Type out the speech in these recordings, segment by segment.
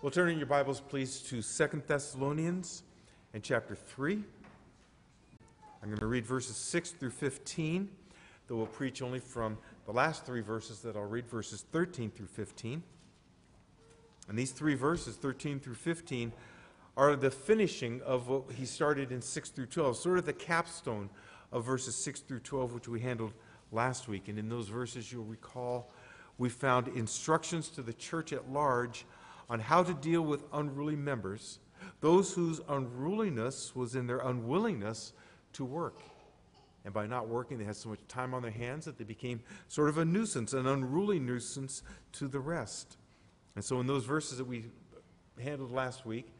Well, turn in your Bibles, please, to Second Thessalonians and chapter 3. I'm going to read verses 6 through 15, though we'll preach only from the last three verses that I'll read, verses 13 through 15. And these three verses, 13 through 15, are the finishing of what he started in 6 through 12, sort of the capstone of verses 6 through 12, which we handled last week. And in those verses, you'll recall, we found instructions to the church at large on how to deal with unruly members, those whose unruliness was in their unwillingness to work. And by not working, they had so much time on their hands that they became sort of a nuisance, an unruly nuisance to the rest. And so, in those verses that we handled last week,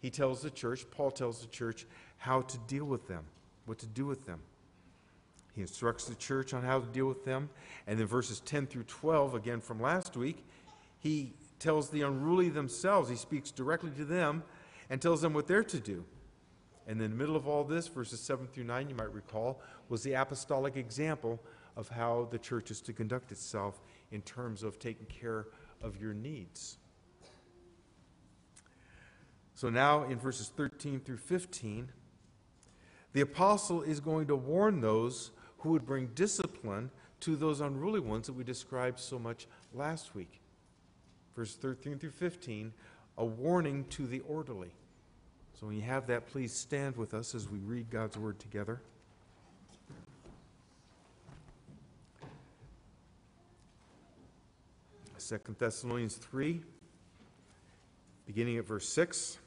he tells the church, Paul tells the church, how to deal with them, what to do with them. He instructs the church on how to deal with them. And then verses 10 through 12, again from last week, he tells the unruly themselves, he speaks directly to them and tells them what they're to do. And in the middle of all this, verses 7 through 9, you might recall, was the apostolic example of how the church is to conduct itself in terms of taking care of your needs. So now in verses 13 through 15, the apostle is going to warn those who would bring discipline to those unruly ones that we described so much last week verse 13 through 15, a warning to the orderly. So when you have that, please stand with us as we read God's word together. Second Thessalonians 3, beginning at verse 6.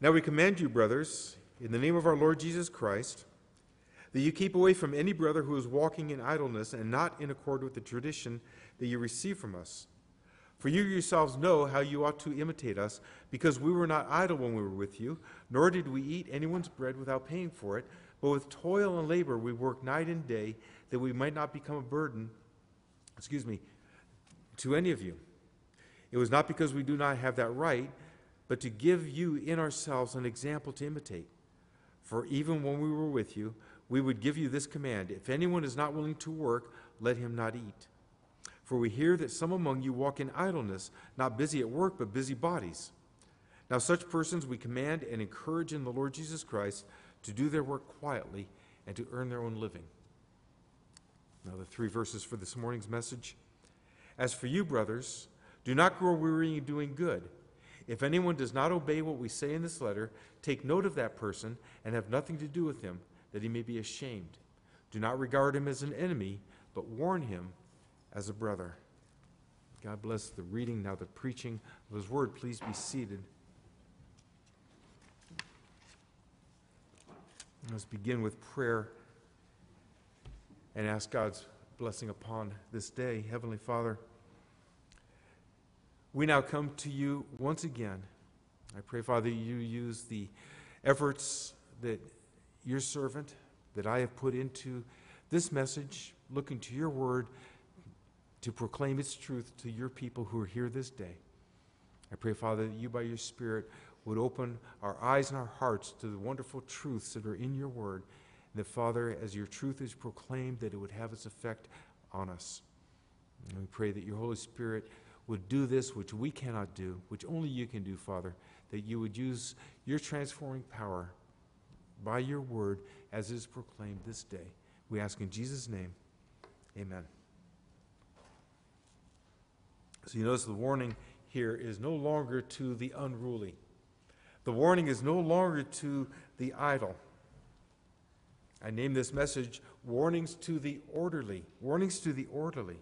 Now we command you, brothers, in the name of our Lord Jesus Christ, that you keep away from any brother who is walking in idleness and not in accord with the tradition that you receive from us. For you yourselves know how you ought to imitate us, because we were not idle when we were with you, nor did we eat anyone's bread without paying for it, but with toil and labor we worked night and day, that we might not become a burden, excuse me, to any of you. It was not because we do not have that right, but to give you in ourselves an example to imitate. For even when we were with you, we would give you this command If anyone is not willing to work, let him not eat. For we hear that some among you walk in idleness, not busy at work, but busy bodies. Now, such persons we command and encourage in the Lord Jesus Christ to do their work quietly and to earn their own living. Now, the three verses for this morning's message. As for you, brothers, do not grow weary in doing good. If anyone does not obey what we say in this letter, take note of that person and have nothing to do with him, that he may be ashamed. Do not regard him as an enemy, but warn him as a brother. God bless the reading, now the preaching of His Word. Please be seated. Let's begin with prayer and ask God's blessing upon this day. Heavenly Father, we now come to you once again. I pray, Father, you use the efforts that your servant, that I have put into this message, looking to your word to proclaim its truth to your people who are here this day. I pray, Father, that you by your Spirit would open our eyes and our hearts to the wonderful truths that are in your word. And that, Father, as your truth is proclaimed, that it would have its effect on us. And we pray that your Holy Spirit would do this which we cannot do, which only you can do, Father, that you would use your transforming power by your word as is proclaimed this day. We ask in Jesus' name, amen. So you notice the warning here is no longer to the unruly. The warning is no longer to the idle. I name this message Warnings to the Orderly. Warnings to the Orderly.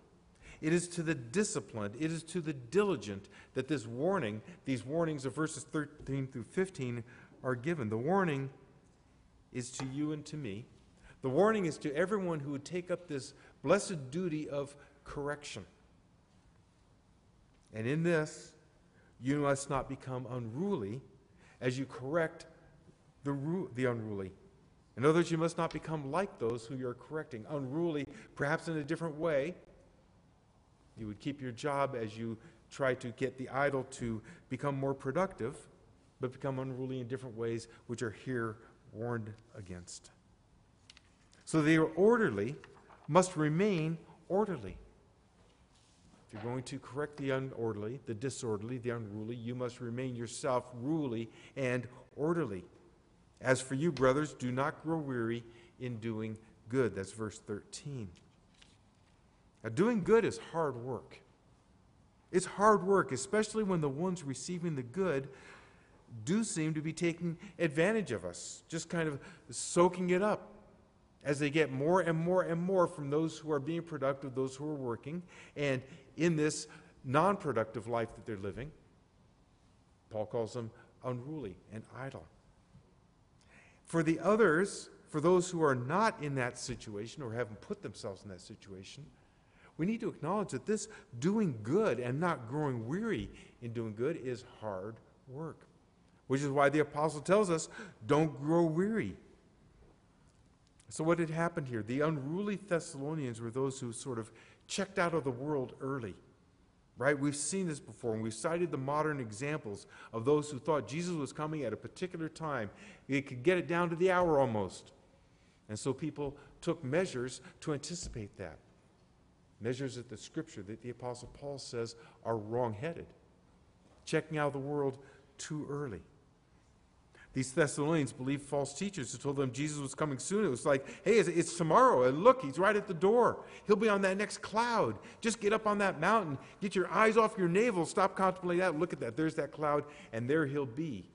It is to the disciplined, it is to the diligent that this warning, these warnings of verses 13 through 15, are given. The warning is to you and to me. The warning is to everyone who would take up this blessed duty of correction. And in this, you must not become unruly as you correct the, ru- the unruly. In other words, you must not become like those who you're correcting, unruly, perhaps in a different way. You would keep your job as you try to get the idle to become more productive, but become unruly in different ways, which are here warned against. So the orderly must remain orderly. If you're going to correct the unorderly, the disorderly, the unruly, you must remain yourself ruly and orderly. As for you, brothers, do not grow weary in doing good. That's verse 13. Now, doing good is hard work. It's hard work, especially when the ones receiving the good do seem to be taking advantage of us, just kind of soaking it up as they get more and more and more from those who are being productive, those who are working, and in this non productive life that they're living. Paul calls them unruly and idle. For the others, for those who are not in that situation or haven't put themselves in that situation, we need to acknowledge that this doing good and not growing weary in doing good is hard work, which is why the apostle tells us don't grow weary. So, what had happened here? The unruly Thessalonians were those who sort of checked out of the world early. Right? We've seen this before, and we've cited the modern examples of those who thought Jesus was coming at a particular time. They could get it down to the hour almost. And so people took measures to anticipate that. Measures that the scripture, that the Apostle Paul says, are wrong headed. Checking out of the world too early. These Thessalonians believed false teachers who told them Jesus was coming soon. It was like, hey, it's, it's, tomorrow, and look, he's right at the door. He'll be on that next cloud. Just get up on that mountain, get your eyes off your navel, stop contemplating that, look at that. There's that cloud, and there he'll be.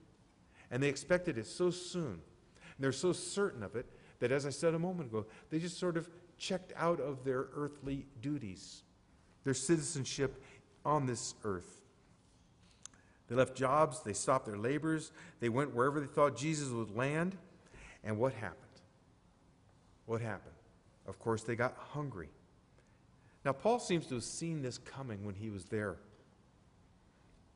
And they expected it so soon. And they're so certain of it that, as I said a moment ago, they just sort of checked out of their earthly duties, their citizenship on this earth. They left jobs, they stopped their labors, they went wherever they thought Jesus would land. And what happened? What happened? Of course, they got hungry. Now, Paul seems to have seen this coming when he was there.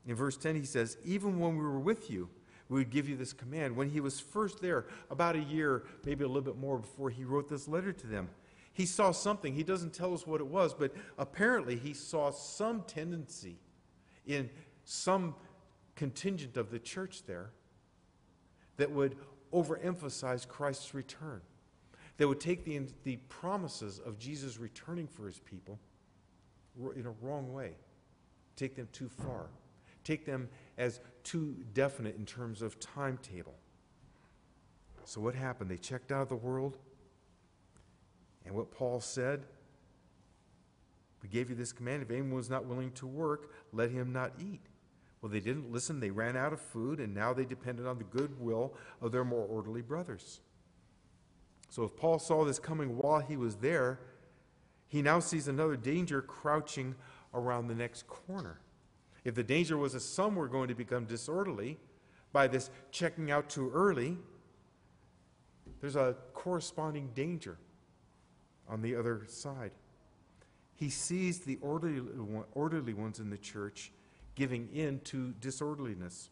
In verse 10, he says, Even when we were with you, we would give you this command. When he was first there, about a year, maybe a little bit more before he wrote this letter to them, he saw something. He doesn't tell us what it was, but apparently he saw some tendency in some contingent of the church there that would overemphasize Christ's return, that would take the, the promises of Jesus returning for his people in a wrong way, take them too far, take them as too definite in terms of timetable. So, what happened? They checked out of the world, and what Paul said we gave you this command if anyone was not willing to work, let him not eat. Well, they didn't listen, they ran out of food, and now they depended on the goodwill of their more orderly brothers. So if Paul saw this coming while he was there, he now sees another danger crouching around the next corner. If the danger was that some were going to become disorderly by this checking out too early, there's a corresponding danger on the other side. He sees the orderly, orderly ones in the church giving in to disorderliness.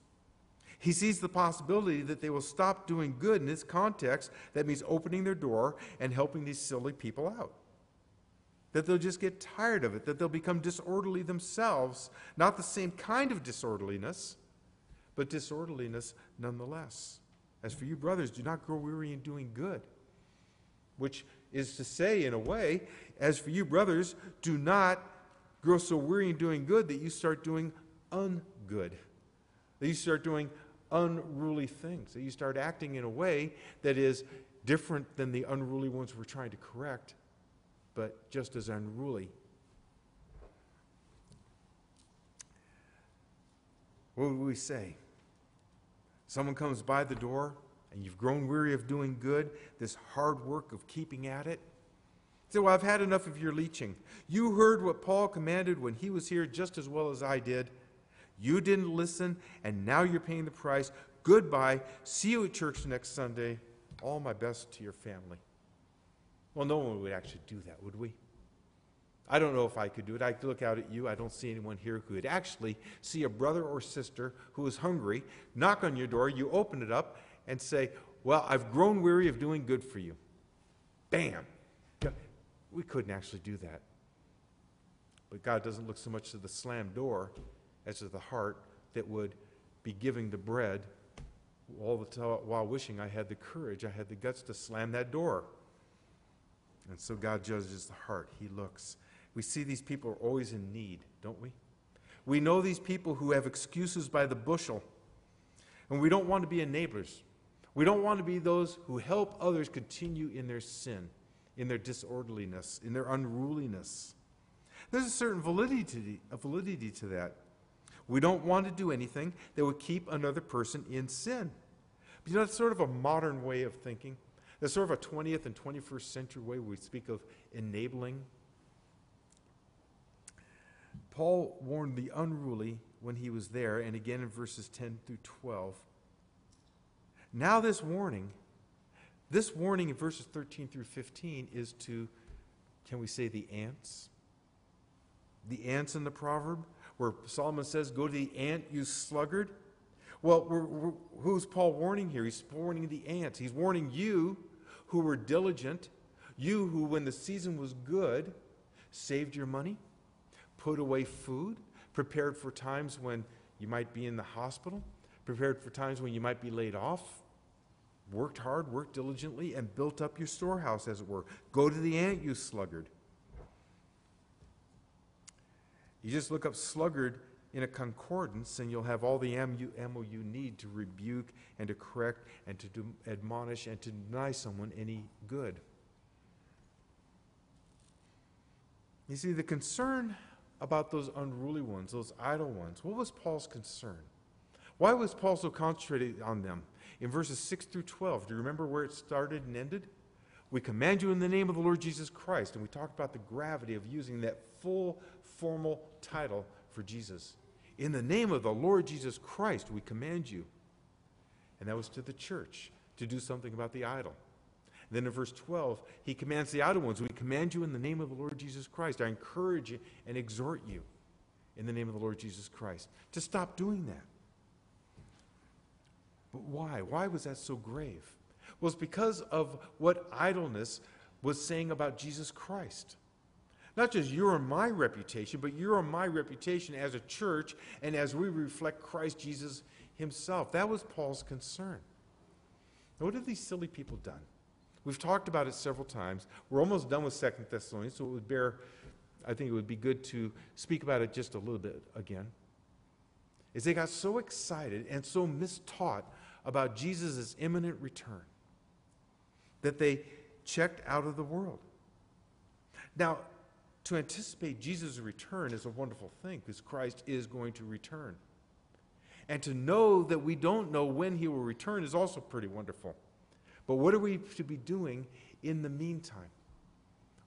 He sees the possibility that they will stop doing good in this context. That means opening their door and helping these silly people out. That they'll just get tired of it, that they'll become disorderly themselves. Not the same kind of disorderliness, but disorderliness nonetheless. As for you, brothers, do not grow weary in doing good. Which is to say, in a way, as for you, brothers, do not grow so weary in doing good that you start doing ungood. That you start doing unruly things. That you start acting in a way that is different than the unruly ones we're trying to correct, but just as unruly. What would we say? Someone comes by the door and you've grown weary of doing good, this hard work of keeping at it. Say, well, I've had enough of your leeching. You heard what Paul commanded when he was here just as well as I did. You didn't listen, and now you're paying the price. Goodbye. See you at church next Sunday. All my best to your family. Well, no one would actually do that, would we? I don't know if I could do it. I could look out at you. I don't see anyone here who could actually see a brother or sister who is hungry, knock on your door, you open it up, and say, Well, I've grown weary of doing good for you. Bam! We couldn't actually do that. But God doesn't look so much to the slammed door as of the heart that would be giving the bread all the time while wishing I had the courage, I had the guts to slam that door. And so God judges the heart. He looks. We see these people are always in need, don't we? We know these people who have excuses by the bushel. And we don't want to be enablers. We don't want to be those who help others continue in their sin, in their disorderliness, in their unruliness. There's a certain validity, a validity to that. We don't want to do anything that would keep another person in sin. But you know, that's sort of a modern way of thinking. That's sort of a 20th and 21st century way we speak of enabling. Paul warned the unruly when he was there, and again in verses 10 through 12. Now, this warning, this warning in verses 13 through 15 is to, can we say, the ants? The ants in the proverb, where Solomon says, Go to the ant, you sluggard. Well, we're, we're, who's Paul warning here? He's warning the ants. He's warning you who were diligent, you who, when the season was good, saved your money, put away food, prepared for times when you might be in the hospital, prepared for times when you might be laid off, worked hard, worked diligently, and built up your storehouse, as it were. Go to the ant, you sluggard. You just look up sluggard in a concordance, and you'll have all the ammo you need to rebuke and to correct and to admonish and to deny someone any good. You see, the concern about those unruly ones, those idle ones, what was Paul's concern? Why was Paul so concentrated on them? In verses 6 through 12, do you remember where it started and ended? We command you in the name of the Lord Jesus Christ. And we talked about the gravity of using that full formal title for Jesus. In the name of the Lord Jesus Christ, we command you. And that was to the church to do something about the idle. And then in verse 12, he commands the idle ones. We command you in the name of the Lord Jesus Christ. I encourage and exhort you in the name of the Lord Jesus Christ to stop doing that. But why? Why was that so grave? Well, it's because of what idleness was saying about Jesus Christ. Not just your and my reputation, but your and my reputation as a church and as we reflect Christ Jesus himself. That was Paul's concern. Now, what have these silly people done? We've talked about it several times. We're almost done with Second Thessalonians, so it would bear, I think it would be good to speak about it just a little bit again. Is they got so excited and so mistaught about Jesus' imminent return that they checked out of the world. Now, to anticipate Jesus' return is a wonderful thing because Christ is going to return. And to know that we don't know when he will return is also pretty wonderful. But what are we to be doing in the meantime?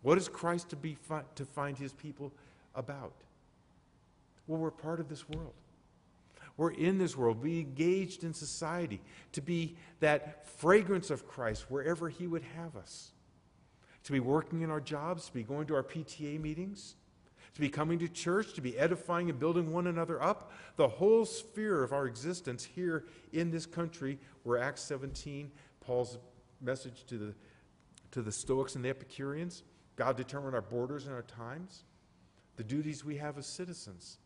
What is Christ to, be fi- to find his people about? Well, we're part of this world. We're in this world, be engaged in society, to be that fragrance of Christ wherever he would have us to be working in our jobs, to be going to our PTA meetings, to be coming to church, to be edifying and building one another up. The whole sphere of our existence here in this country, where Acts 17, Paul's message to the, to the Stoics and the Epicureans, God determined our borders and our times, the duties we have as citizens,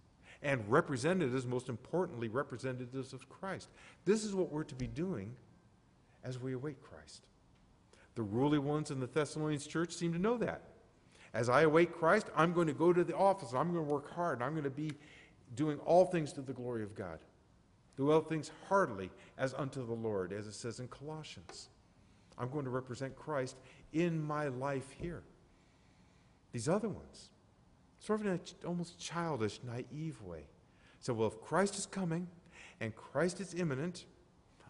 and representatives, most importantly, representatives of Christ. This is what we're to be doing as we await Christ. The ruling ones in the Thessalonians church seem to know that. As I await Christ, I'm going to go to the office. I'm going to work hard. I'm going to be doing all things to the glory of God. Do all things heartily as unto the Lord, as it says in Colossians. I'm going to represent Christ in my life here. These other ones, sort of in an almost childish, naive way. So, well, if Christ is coming and Christ is imminent,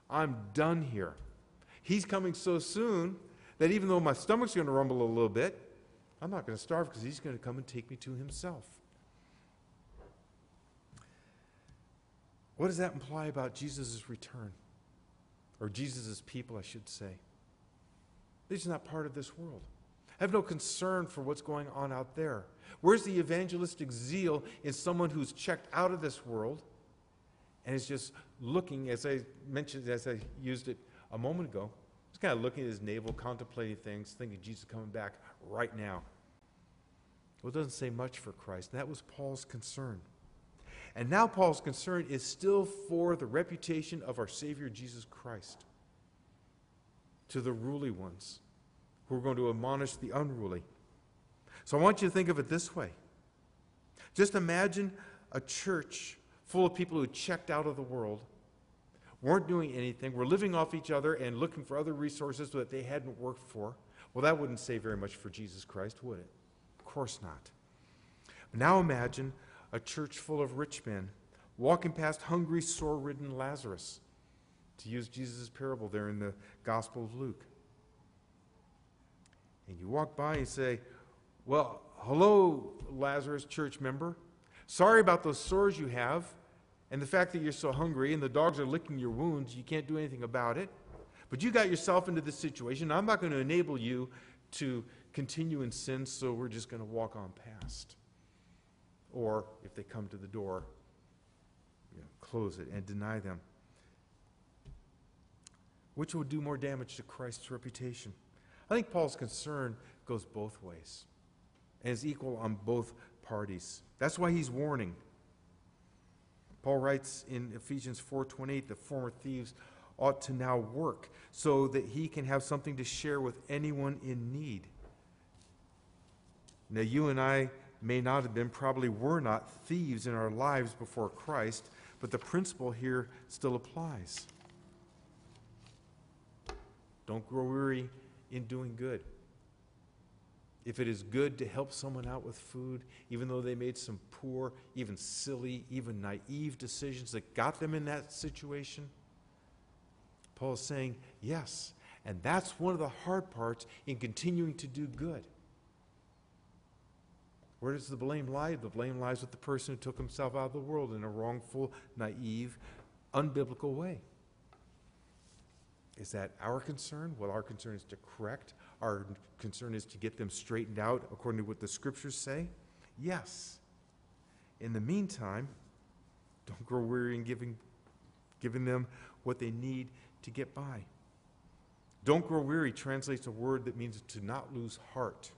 I'm done here. He's coming so soon that even though my stomach's going to rumble a little bit, I'm not going to starve because he's going to come and take me to himself. What does that imply about Jesus' return? Or Jesus' people, I should say. They're just not part of this world. I have no concern for what's going on out there. Where's the evangelistic zeal in someone who's checked out of this world and is just looking, as I mentioned, as I used it a moment ago, He's kind of looking at his navel, contemplating things, thinking Jesus coming back right now. Well, it doesn't say much for Christ. That was Paul's concern. And now Paul's concern is still for the reputation of our Savior Jesus Christ to the ruly ones who are going to admonish the unruly. So I want you to think of it this way. Just imagine a church full of people who checked out of the world, weren't doing anything, were living off each other and looking for other resources that they hadn't worked for. Well, that wouldn't say very much for Jesus Christ, would it? Of course not. But now imagine a church full of rich men walking past hungry, sore ridden Lazarus, to use Jesus' parable there in the Gospel of Luke. And you walk by and say, Well, hello, Lazarus church member. Sorry about those sores you have and the fact that you're so hungry and the dogs are licking your wounds. You can't do anything about it. But you got yourself into this situation. I'm not going to enable you to continue in sin, so we're just going to walk on past. Or if they come to the door, you know, close it and deny them. Which will do more damage to Christ's reputation? I think Paul's concern goes both ways and is equal on both parties. That's why he's warning. Paul writes in Ephesians 4:28 the former thieves ought to now work so that he can have something to share with anyone in need. Now you and I may not have been probably were not thieves in our lives before Christ, but the principle here still applies. Don't grow weary in doing good. If it is good to help someone out with food, even though they made some poor, even silly, even naive decisions that got them in that situation, Paul is saying, yes. And that's one of the hard parts in continuing to do good. Where does the blame lie? The blame lies with the person who took himself out of the world in a wrongful, naive, unbiblical way. Is that our concern? Well, our concern is to correct. Our concern is to get them straightened out according to what the scriptures say. Yes. In the meantime, don't grow weary in giving, giving them what they need to get by. Don't grow weary translates a word that means to not lose heart.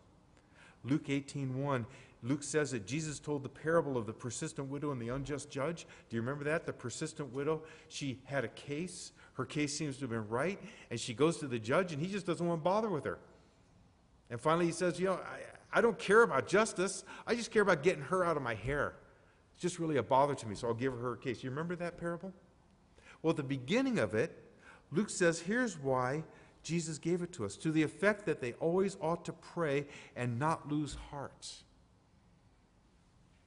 Luke 18:1 Luke says that Jesus told the parable of the persistent widow and the unjust judge. Do you remember that? The persistent widow, she had a case. Her case seems to have been right, and she goes to the judge, and he just doesn't want to bother with her. And finally, he says, You know, I, I don't care about justice. I just care about getting her out of my hair. It's just really a bother to me, so I'll give her a case. You remember that parable? Well, at the beginning of it, Luke says, Here's why Jesus gave it to us to the effect that they always ought to pray and not lose heart.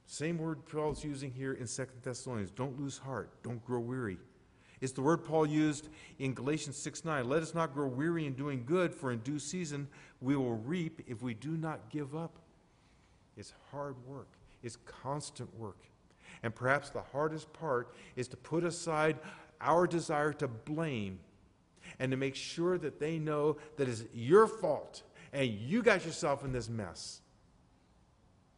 Same word Paul's using here in Second Thessalonians. Don't lose heart. Don't grow weary. It's the word Paul used in Galatians 6 9. Let us not grow weary in doing good, for in due season we will reap if we do not give up. It's hard work, it's constant work. And perhaps the hardest part is to put aside our desire to blame and to make sure that they know that it's your fault and you got yourself in this mess.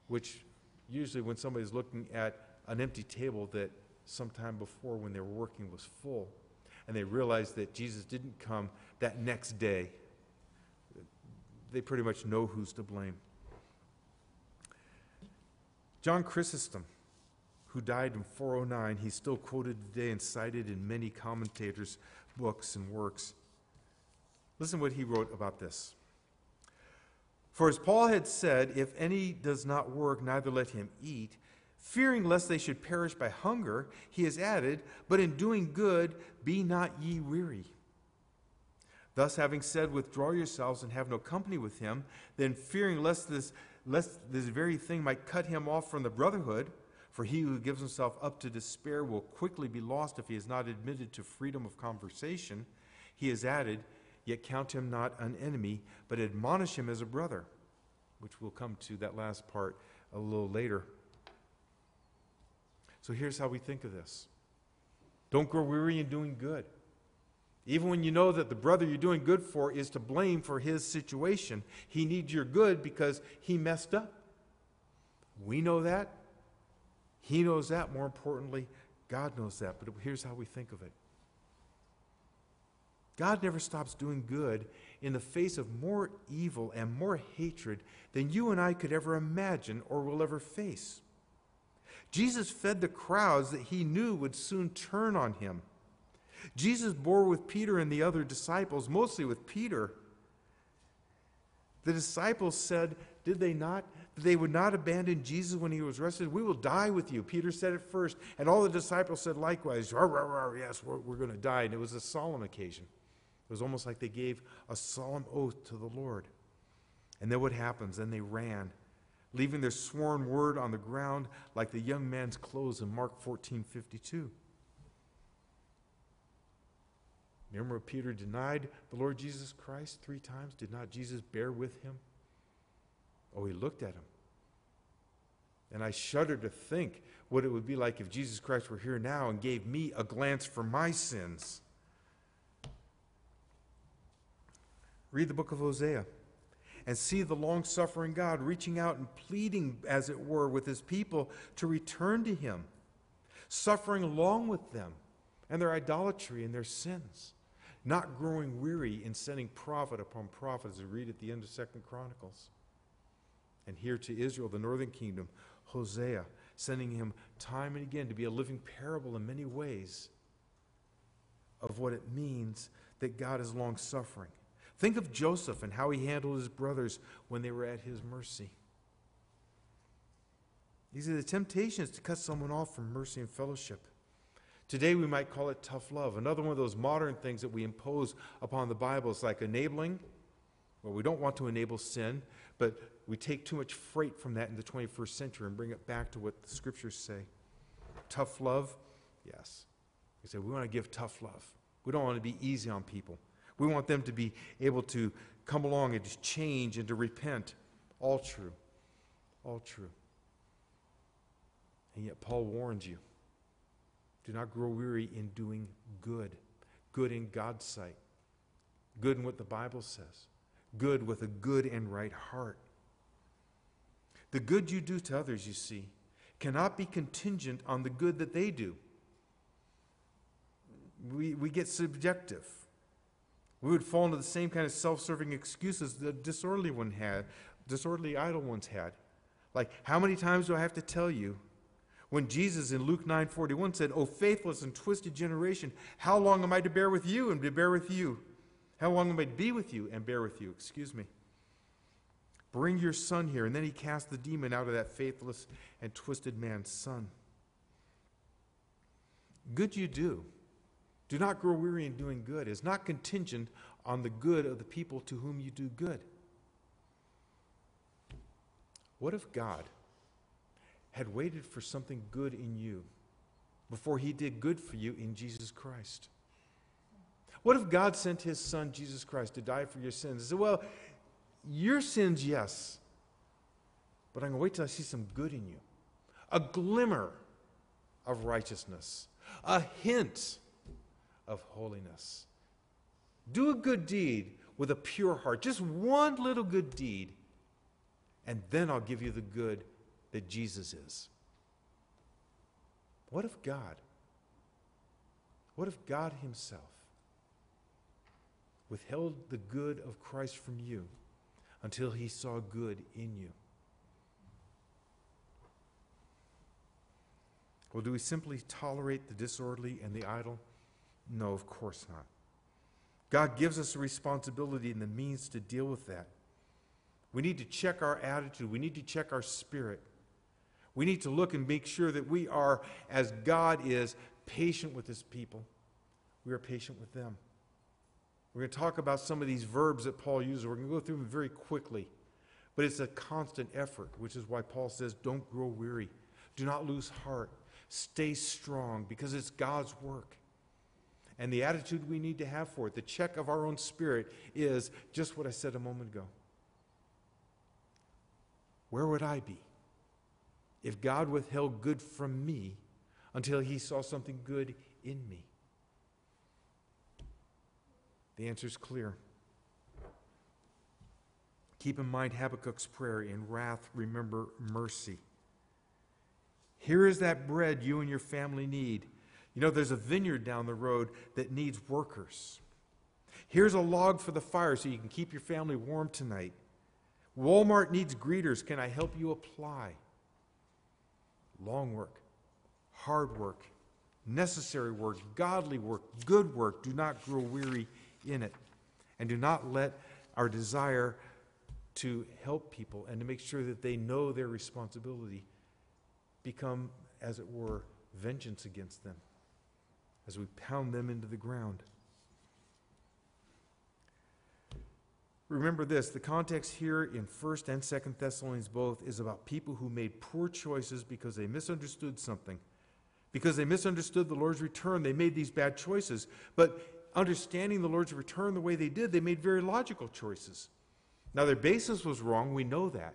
Which usually, when somebody's looking at an empty table that sometime before when they were working was full, and they realized that Jesus didn't come that next day, they pretty much know who's to blame. John Chrysostom, who died in 409, he's still quoted today and cited in many commentators' books and works. Listen what he wrote about this. For as Paul had said, if any does not work, neither let him eat. Fearing lest they should perish by hunger, he has added, But in doing good, be not ye weary. Thus, having said, Withdraw yourselves and have no company with him, then fearing lest this, lest this very thing might cut him off from the brotherhood, for he who gives himself up to despair will quickly be lost if he is not admitted to freedom of conversation, he has added, Yet count him not an enemy, but admonish him as a brother, which we'll come to that last part a little later. So here's how we think of this don't grow weary in doing good. Even when you know that the brother you're doing good for is to blame for his situation, he needs your good because he messed up. We know that. He knows that. More importantly, God knows that. But here's how we think of it God never stops doing good in the face of more evil and more hatred than you and I could ever imagine or will ever face. Jesus fed the crowds that he knew would soon turn on him. Jesus bore with Peter and the other disciples, mostly with Peter. The disciples said, did they not, they would not abandon Jesus when he was arrested. We will die with you. Peter said it first, and all the disciples said likewise, rah, rah, rah, yes, we're, we're going to die. And it was a solemn occasion. It was almost like they gave a solemn oath to the Lord. And then what happens? Then they ran, leaving their sworn word on the ground like the young man's clothes in Mark 14 52. Remember Peter denied the Lord Jesus Christ three times? Did not Jesus bear with him? Oh, he looked at him. And I shudder to think what it would be like if Jesus Christ were here now and gave me a glance for my sins. Read the book of Hosea and see the long suffering God reaching out and pleading, as it were, with his people to return to him, suffering along with them and their idolatry and their sins, not growing weary in sending prophet upon prophet, as we read at the end of Second Chronicles. And here to Israel, the northern kingdom, Hosea, sending him time and again to be a living parable in many ways of what it means that God is long suffering. Think of Joseph and how he handled his brothers when they were at his mercy. These are the temptations to cut someone off from mercy and fellowship. Today we might call it tough love. Another one of those modern things that we impose upon the Bible is like enabling. Well, we don't want to enable sin, but we take too much freight from that in the 21st century and bring it back to what the scriptures say. Tough love, yes. We say we want to give tough love. We don't want to be easy on people. We want them to be able to come along and to change and to repent. All true. All true. And yet, Paul warns you do not grow weary in doing good, good in God's sight, good in what the Bible says, good with a good and right heart. The good you do to others, you see, cannot be contingent on the good that they do. We, we get subjective. We would fall into the same kind of self serving excuses the disorderly one had, disorderly idle ones had. Like, how many times do I have to tell you when Jesus in Luke 9:41 said, "O faithless and twisted generation, how long am I to bear with you and to bear with you? How long am I to be with you and bear with you?" Excuse me. Bring your son here. And then he cast the demon out of that faithless and twisted man's son. Good you do. Do not grow weary in doing good. Is not contingent on the good of the people to whom you do good. What if God had waited for something good in you before he did good for you in Jesus Christ? What if God sent his son, Jesus Christ, to die for your sins? He said, Well, your sins, yes. But I'm going to wait till I see some good in you. A glimmer of righteousness, a hint of holiness. Do a good deed with a pure heart, just one little good deed, and then I'll give you the good that Jesus is. What if God, what if God Himself withheld the good of Christ from you? until he saw good in you. Well, do we simply tolerate the disorderly and the idle? No, of course not. God gives us a responsibility and the means to deal with that. We need to check our attitude. We need to check our spirit. We need to look and make sure that we are, as God is, patient with his people. We are patient with them. We're going to talk about some of these verbs that Paul uses. We're going to go through them very quickly. But it's a constant effort, which is why Paul says, don't grow weary. Do not lose heart. Stay strong because it's God's work. And the attitude we need to have for it, the check of our own spirit, is just what I said a moment ago. Where would I be if God withheld good from me until he saw something good in me? The answer is clear. Keep in mind Habakkuk's prayer in wrath, remember mercy. Here is that bread you and your family need. You know, there's a vineyard down the road that needs workers. Here's a log for the fire so you can keep your family warm tonight. Walmart needs greeters. Can I help you apply? Long work, hard work, necessary work, godly work, good work. Do not grow weary in it. And do not let our desire to help people and to make sure that they know their responsibility become, as it were, vengeance against them as we pound them into the ground. Remember this the context here in 1st and 2nd Thessalonians both is about people who made poor choices because they misunderstood something. Because they misunderstood the Lord's return, they made these bad choices. But understanding the Lord's return the way they did, they made very logical choices. Now, their basis was wrong, we know that.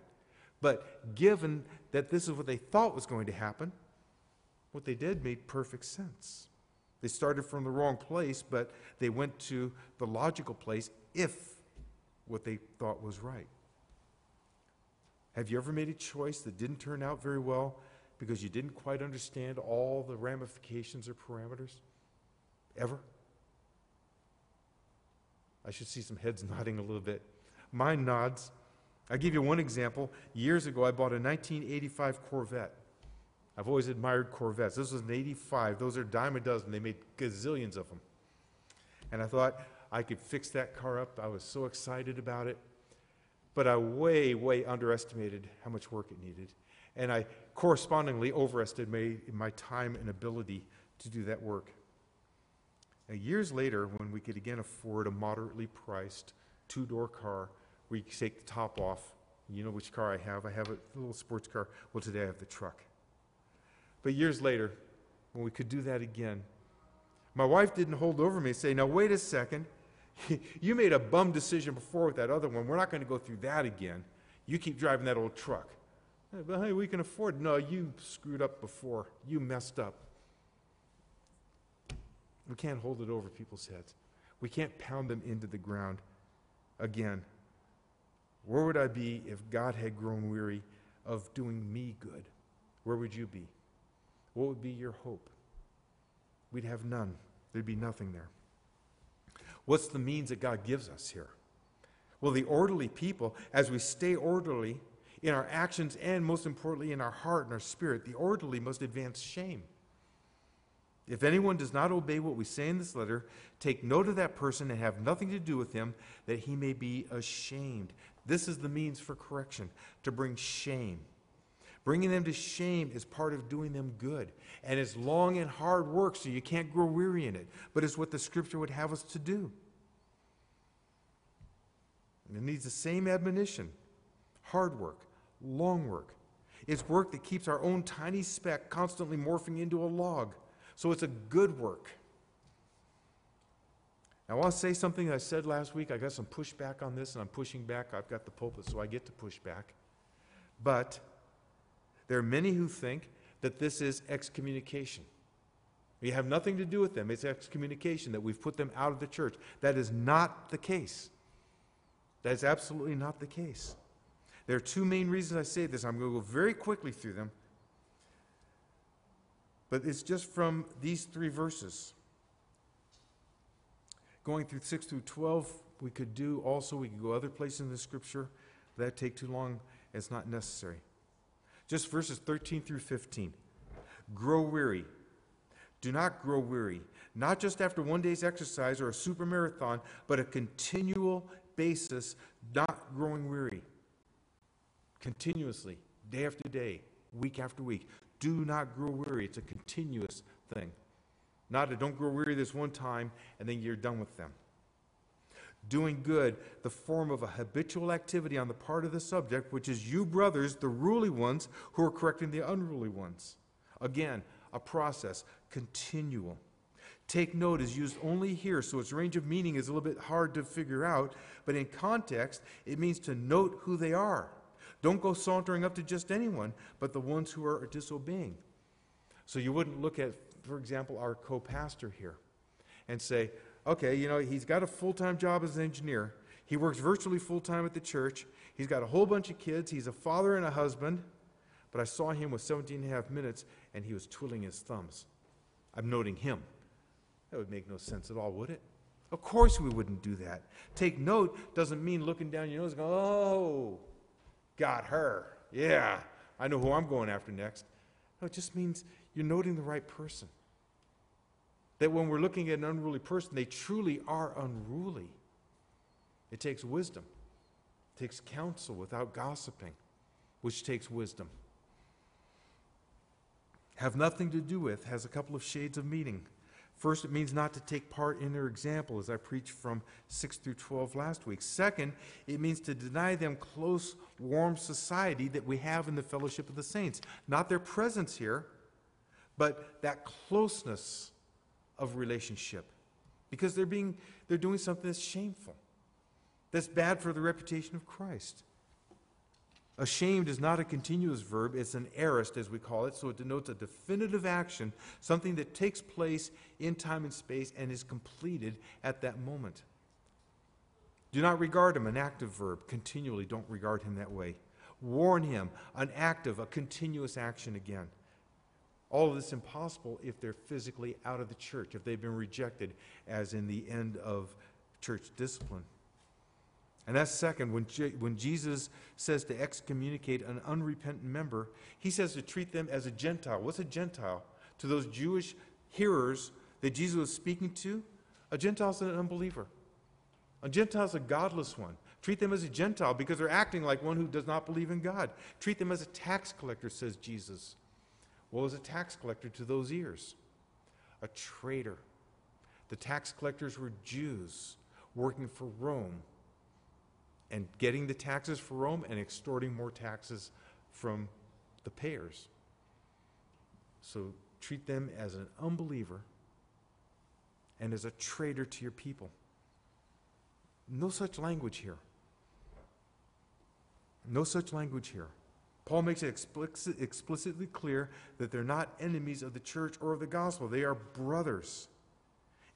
But given that this is what they thought was going to happen, what they did made perfect sense. They started from the wrong place, but they went to the logical place if what they thought was right. Have you ever made a choice that didn't turn out very well because you didn't quite understand all the ramifications or parameters? Ever? I should see some heads nodding a little bit. Mine nods. I'll give you one example. Years ago, I bought a 1985 Corvette. I've always admired Corvettes. This was an 85. Those are dime a dozen. They made gazillions of them. And I thought I could fix that car up. I was so excited about it. But I way, way underestimated how much work it needed. And I correspondingly overestimated my time and ability to do that work. Now, years later, when we could again afford a moderately priced two door car we take the top off, you know which car I have. I have a little sports car. Well, today I have the truck. But years later, when we could do that again, my wife didn't hold over me and say, Now, wait a second. you made a bum decision before with that other one. We're not going to go through that again. You keep driving that old truck. But hey, we can afford it. No, you screwed up before. You messed up. We can't hold it over people's heads. We can't pound them into the ground again. Where would I be if God had grown weary of doing me good? Where would you be? What would be your hope? We'd have none. There'd be nothing there. What's the means that God gives us here? Well, the orderly people, as we stay orderly in our actions and most importantly in our heart and our spirit, the orderly must advance shame. If anyone does not obey what we say in this letter, take note of that person and have nothing to do with him, that he may be ashamed. This is the means for correction, to bring shame. Bringing them to shame is part of doing them good. And it's long and hard work, so you can't grow weary in it. But it's what the scripture would have us to do. And it needs the same admonition hard work, long work. It's work that keeps our own tiny speck constantly morphing into a log. So it's a good work. I want to say something I said last week. I got some pushback on this, and I'm pushing back. I've got the pulpit, so I get to push back. But there are many who think that this is excommunication. We have nothing to do with them. It's excommunication, that we've put them out of the church. That is not the case. That is absolutely not the case. There are two main reasons I say this. I'm going to go very quickly through them. But it's just from these three verses. Going through 6 through 12, we could do also, we could go other places in the scripture. That'd take too long. It's not necessary. Just verses 13 through 15. Grow weary. Do not grow weary, not just after one day's exercise or a super marathon, but a continual basis, not growing weary. Continuously, day after day, week after week. Do not grow weary. It's a continuous thing. Not a don't grow weary this one time and then you're done with them doing good, the form of a habitual activity on the part of the subject, which is you, brothers, the ruly ones, who are correcting the unruly ones. Again, a process, continual. Take note is used only here, so its range of meaning is a little bit hard to figure out, but in context, it means to note who they are. Don't go sauntering up to just anyone, but the ones who are disobeying. So you wouldn't look at, for example, our co pastor here and say, okay, you know, he's got a full time job as an engineer. He works virtually full time at the church. He's got a whole bunch of kids. He's a father and a husband. But I saw him with 17 and a half minutes, and he was twiddling his thumbs. I'm noting him. That would make no sense at all, would it? Of course we wouldn't do that. Take note doesn't mean looking down your nose and going, oh, got her. Yeah, I know who I'm going after next. No, it just means you're noting the right person that when we're looking at an unruly person, they truly are unruly. It takes wisdom. it takes counsel without gossiping, which takes wisdom. Have nothing to do with has a couple of shades of meaning. First, it means not to take part in their example, as I preached from 6 through 12 last week. Second, it means to deny them close, warm society that we have in the fellowship of the saints. Not their presence here, but that closeness of relationship. Because they're, being, they're doing something that's shameful, that's bad for the reputation of Christ. Ashamed is not a continuous verb, it's an aorist, as we call it, so it denotes a definitive action, something that takes place in time and space and is completed at that moment. Do not regard him, an active verb. Continually don't regard him that way. Warn him, an active, a continuous action again. All of this impossible if they're physically out of the church, if they've been rejected, as in the end of church discipline. And that's second, when, Je- when Jesus says to excommunicate an unrepentant member, he says to treat them as a Gentile. What's a Gentile? To those Jewish hearers that Jesus was speaking to, a Gentile is an unbeliever. A Gentile is a godless one. Treat them as a Gentile because they're acting like one who does not believe in God. Treat them as a tax collector, says Jesus. What was a tax collector to those ears? A traitor. The tax collectors were Jews working for Rome and getting the taxes for Rome and extorting more taxes from the payers. So treat them as an unbeliever and as a traitor to your people. No such language here. No such language here. Paul makes it explicit, explicitly clear that they're not enemies of the church or of the gospel. They are brothers.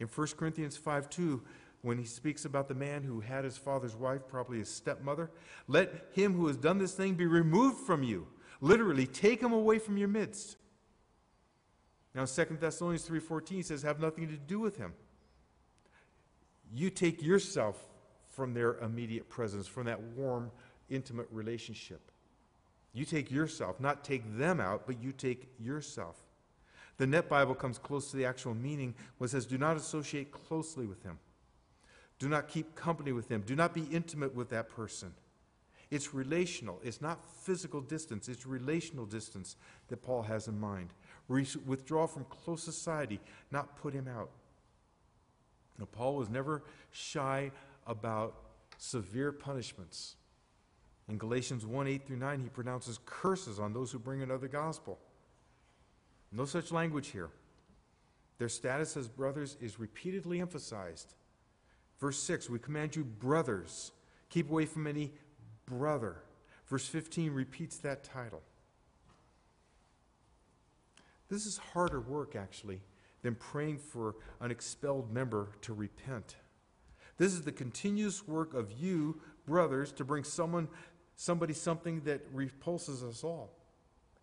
In 1 Corinthians 5 2, when he speaks about the man who had his father's wife, probably his stepmother, let him who has done this thing be removed from you. Literally, take him away from your midst. Now, 2 Thessalonians 3.14 says, have nothing to do with him. You take yourself from their immediate presence, from that warm, intimate relationship. You take yourself, not take them out, but you take yourself. The Net Bible comes close to the actual meaning when it says, Do not associate closely with him. Do not keep company with him. Do not be intimate with that person. It's relational. It's not physical distance, it's relational distance that Paul has in mind. Re- withdraw from close society, not put him out. Now, Paul was never shy about severe punishments. In Galatians 1 8 through 9, he pronounces curses on those who bring another gospel. No such language here. Their status as brothers is repeatedly emphasized. Verse 6, we command you, brothers, keep away from any brother. Verse 15 repeats that title. This is harder work, actually, than praying for an expelled member to repent. This is the continuous work of you, brothers, to bring someone somebody something that repulses us all,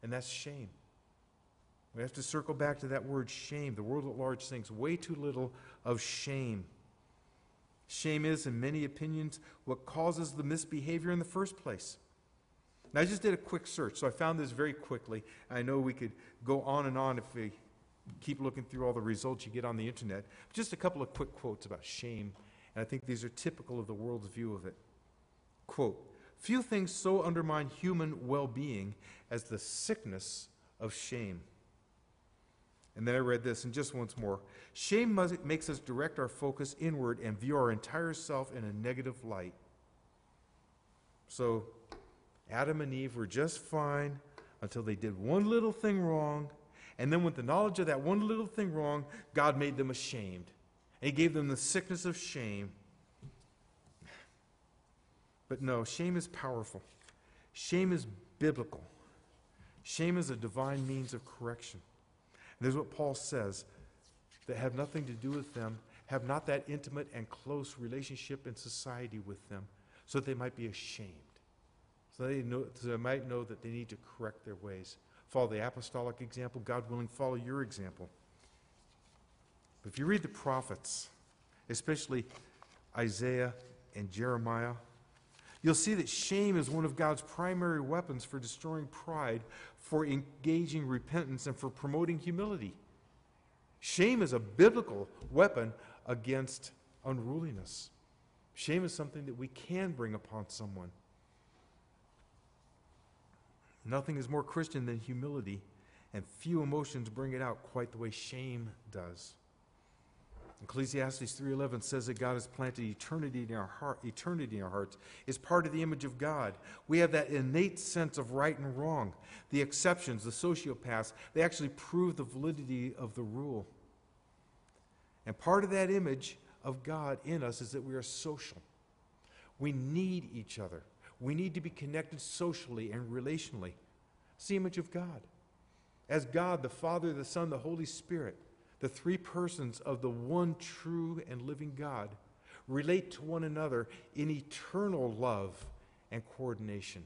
and that's shame. We have to circle back to that word shame. The world at large thinks way too little of shame. Shame is, in many opinions, what causes the misbehavior in the first place. Now, I just did a quick search, so I found this very quickly. I know we could go on and on if we keep looking through all the results you get on the internet. Just a couple of quick quotes about shame, and I think these are typical of the world's view of it. Quote Few things so undermine human well being as the sickness of shame. And then I read this, and just once more. Shame makes us direct our focus inward and view our entire self in a negative light. So, Adam and Eve were just fine until they did one little thing wrong. And then, with the knowledge of that one little thing wrong, God made them ashamed. And He gave them the sickness of shame. But no, shame is powerful. Shame is biblical. Shame is a divine means of correction. And what Paul says that have nothing to do with them, have not that intimate and close relationship in society with them, so that they might be ashamed. So they, know, so they might know that they need to correct their ways. Follow the apostolic example, God willing, follow your example. But if you read the prophets, especially Isaiah and Jeremiah, You'll see that shame is one of God's primary weapons for destroying pride, for engaging repentance, and for promoting humility. Shame is a biblical weapon against unruliness. Shame is something that we can bring upon someone. Nothing is more Christian than humility, and few emotions bring it out quite the way shame does. Ecclesiastes 3:11 says that God has planted eternity in our heart, eternity in our hearts is part of the image of God. We have that innate sense of right and wrong. The exceptions, the sociopaths, they actually prove the validity of the rule. And part of that image of God in us is that we are social. We need each other. We need to be connected socially and relationally. It's the image of God. As God, the Father, the Son, the Holy Spirit, the three persons of the one true and living God, relate to one another in eternal love and coordination.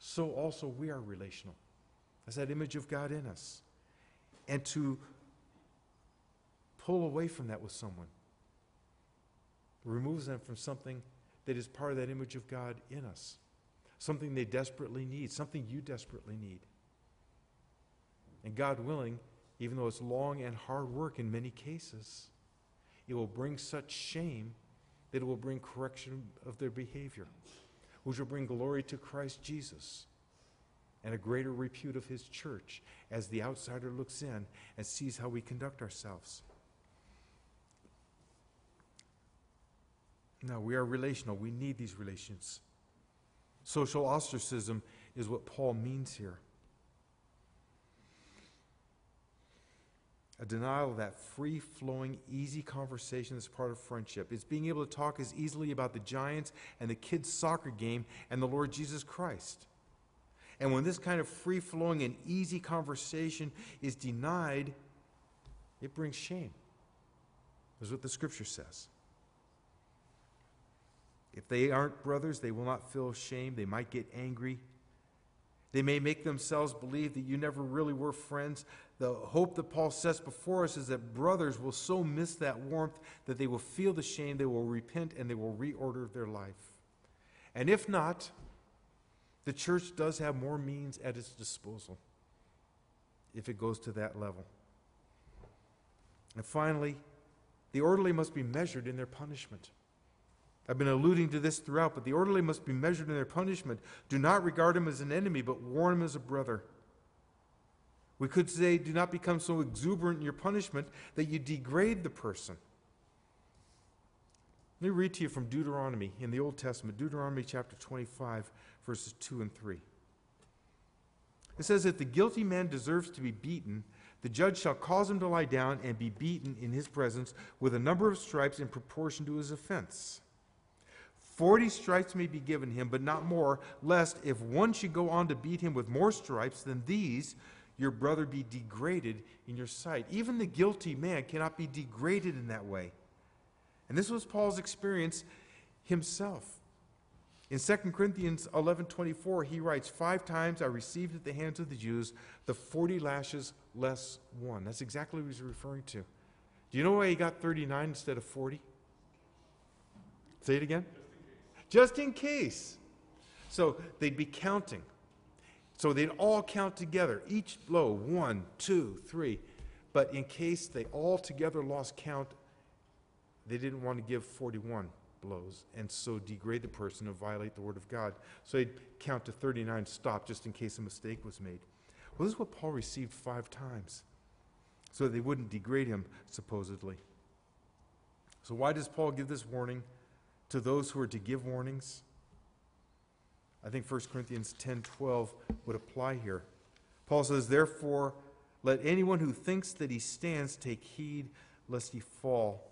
So also we are relational. As that image of God in us. And to pull away from that with someone removes them from something that is part of that image of God in us, something they desperately need, something you desperately need. And God willing, even though it's long and hard work in many cases, it will bring such shame that it will bring correction of their behavior, which will bring glory to Christ Jesus and a greater repute of his church as the outsider looks in and sees how we conduct ourselves. No, we are relational. We need these relations. Social ostracism is what Paul means here. A denial of that free flowing, easy conversation that's part of friendship. It's being able to talk as easily about the Giants and the kids' soccer game and the Lord Jesus Christ. And when this kind of free flowing and easy conversation is denied, it brings shame. That's what the scripture says. If they aren't brothers, they will not feel shame. They might get angry. They may make themselves believe that you never really were friends. The hope that Paul sets before us is that brothers will so miss that warmth that they will feel the shame, they will repent, and they will reorder their life. And if not, the church does have more means at its disposal if it goes to that level. And finally, the orderly must be measured in their punishment. I've been alluding to this throughout, but the orderly must be measured in their punishment. Do not regard him as an enemy, but warn him as a brother. We could say, do not become so exuberant in your punishment that you degrade the person. Let me read to you from Deuteronomy in the Old Testament, Deuteronomy chapter 25, verses 2 and 3. It says, If the guilty man deserves to be beaten, the judge shall cause him to lie down and be beaten in his presence with a number of stripes in proportion to his offense. Forty stripes may be given him, but not more, lest if one should go on to beat him with more stripes than these, your brother be degraded in your sight. Even the guilty man cannot be degraded in that way. And this was Paul's experience himself. In 2 Corinthians 11:24 he writes, "Five times I received at the hands of the Jews the 40 lashes less one." That's exactly what he's referring to. Do you know why he got 39 instead of 40? Say it again just in case. So they'd be counting. So they'd all count together, each blow, one, two, three. But in case they all together lost count, they didn't want to give 41 blows and so degrade the person and violate the word of God. So they'd count to 39, stop, just in case a mistake was made. Well, this is what Paul received five times, so they wouldn't degrade him, supposedly. So why does Paul give this warning? to those who are to give warnings? I think 1 Corinthians 10 12 would apply here. Paul says, Therefore, let anyone who thinks that he stands take heed lest he fall.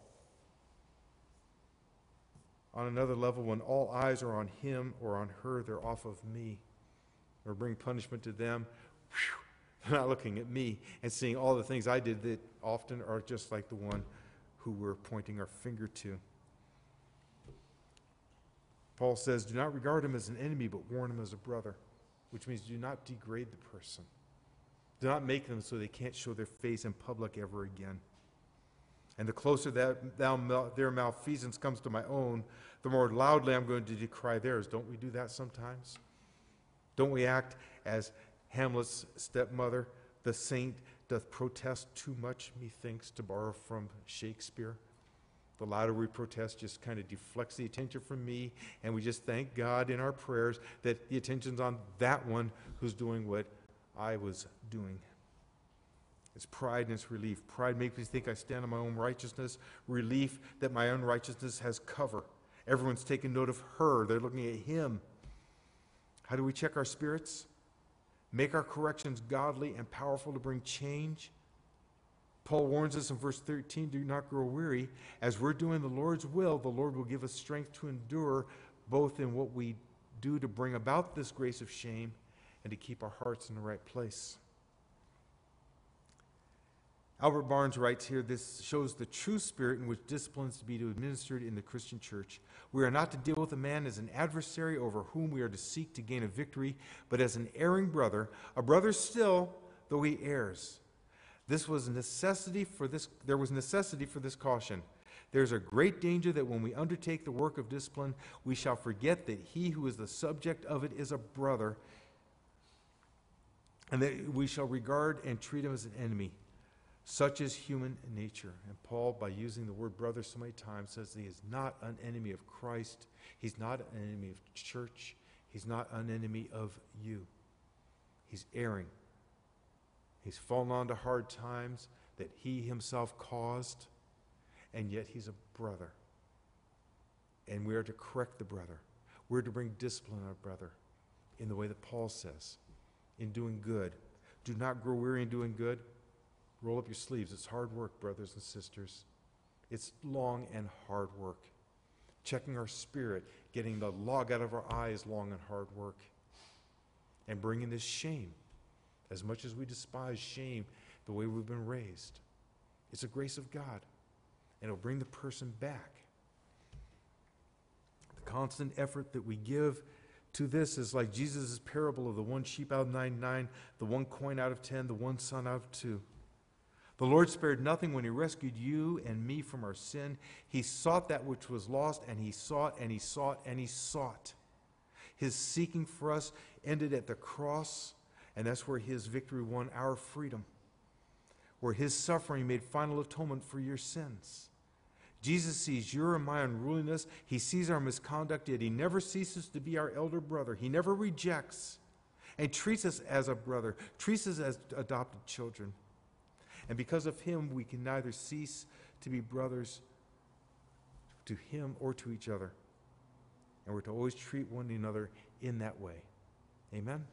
On another level, when all eyes are on him or on her, they're off of me. Or bring punishment to them. Whew, they're not looking at me and seeing all the things I did that often are just like the one who we're pointing our finger to. Paul says, Do not regard him as an enemy, but warn him as a brother, which means do not degrade the person. Do not make them so they can't show their face in public ever again. And the closer that thou, their malfeasance comes to my own, the more loudly I'm going to decry theirs. Don't we do that sometimes? Don't we act as Hamlet's stepmother, the saint, doth protest too much, methinks, to borrow from Shakespeare? The louder we protest just kind of deflects the attention from me, and we just thank God in our prayers that the attention's on that one who's doing what I was doing. It's pride and it's relief. Pride makes me think I stand on my own righteousness. Relief that my unrighteousness has cover. Everyone's taking note of her, they're looking at him. How do we check our spirits? Make our corrections godly and powerful to bring change. Paul warns us in verse 13 do not grow weary. As we're doing the Lord's will, the Lord will give us strength to endure both in what we do to bring about this grace of shame and to keep our hearts in the right place. Albert Barnes writes here this shows the true spirit in which discipline is to be administered in the Christian church. We are not to deal with a man as an adversary over whom we are to seek to gain a victory, but as an erring brother, a brother still, though he errs. This was necessity for this there was necessity for this caution. There's a great danger that when we undertake the work of discipline, we shall forget that he who is the subject of it is a brother, and that we shall regard and treat him as an enemy. Such is human nature. And Paul, by using the word brother so many times, says he is not an enemy of Christ. He's not an enemy of church. He's not an enemy of you. He's erring. He's fallen onto hard times that he himself caused, and yet he's a brother. And we are to correct the brother. We're to bring discipline on our brother in the way that Paul says, in doing good. Do not grow weary in doing good. Roll up your sleeves. It's hard work, brothers and sisters. It's long and hard work. Checking our spirit, getting the log out of our eyes, long and hard work. And bringing this shame, as much as we despise shame, the way we've been raised. It's a grace of God, and it'll bring the person back. The constant effort that we give to this is like Jesus' parable of the one sheep out of nine, nine, the one coin out of 10, the one son out of two. The Lord spared nothing when He rescued you and me from our sin. He sought that which was lost, and He sought, and He sought, and He sought. His seeking for us ended at the cross, and that's where His victory won our freedom, where His suffering made final atonement for your sins. Jesus sees your and my unruliness. He sees our misconduct, yet He never ceases to be our elder brother. He never rejects and treats us as a brother, treats us as adopted children. And because of him, we can neither cease to be brothers to him or to each other. And we're to always treat one another in that way. Amen?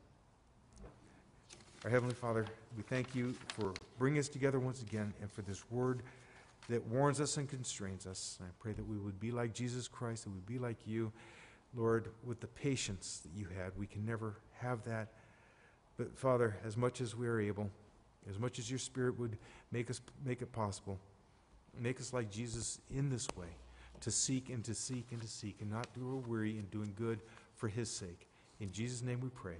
Our Heavenly Father, we thank you for bringing us together once again and for this word that warns us and constrains us. I pray that we would be like Jesus Christ, that we would be like you, Lord, with the patience that you had. We can never have that. But Father, as much as we are able, as much as your Spirit would make us make it possible, make us like Jesus in this way, to seek and to seek and to seek, and not grow weary in doing good for His sake. In Jesus' name we pray.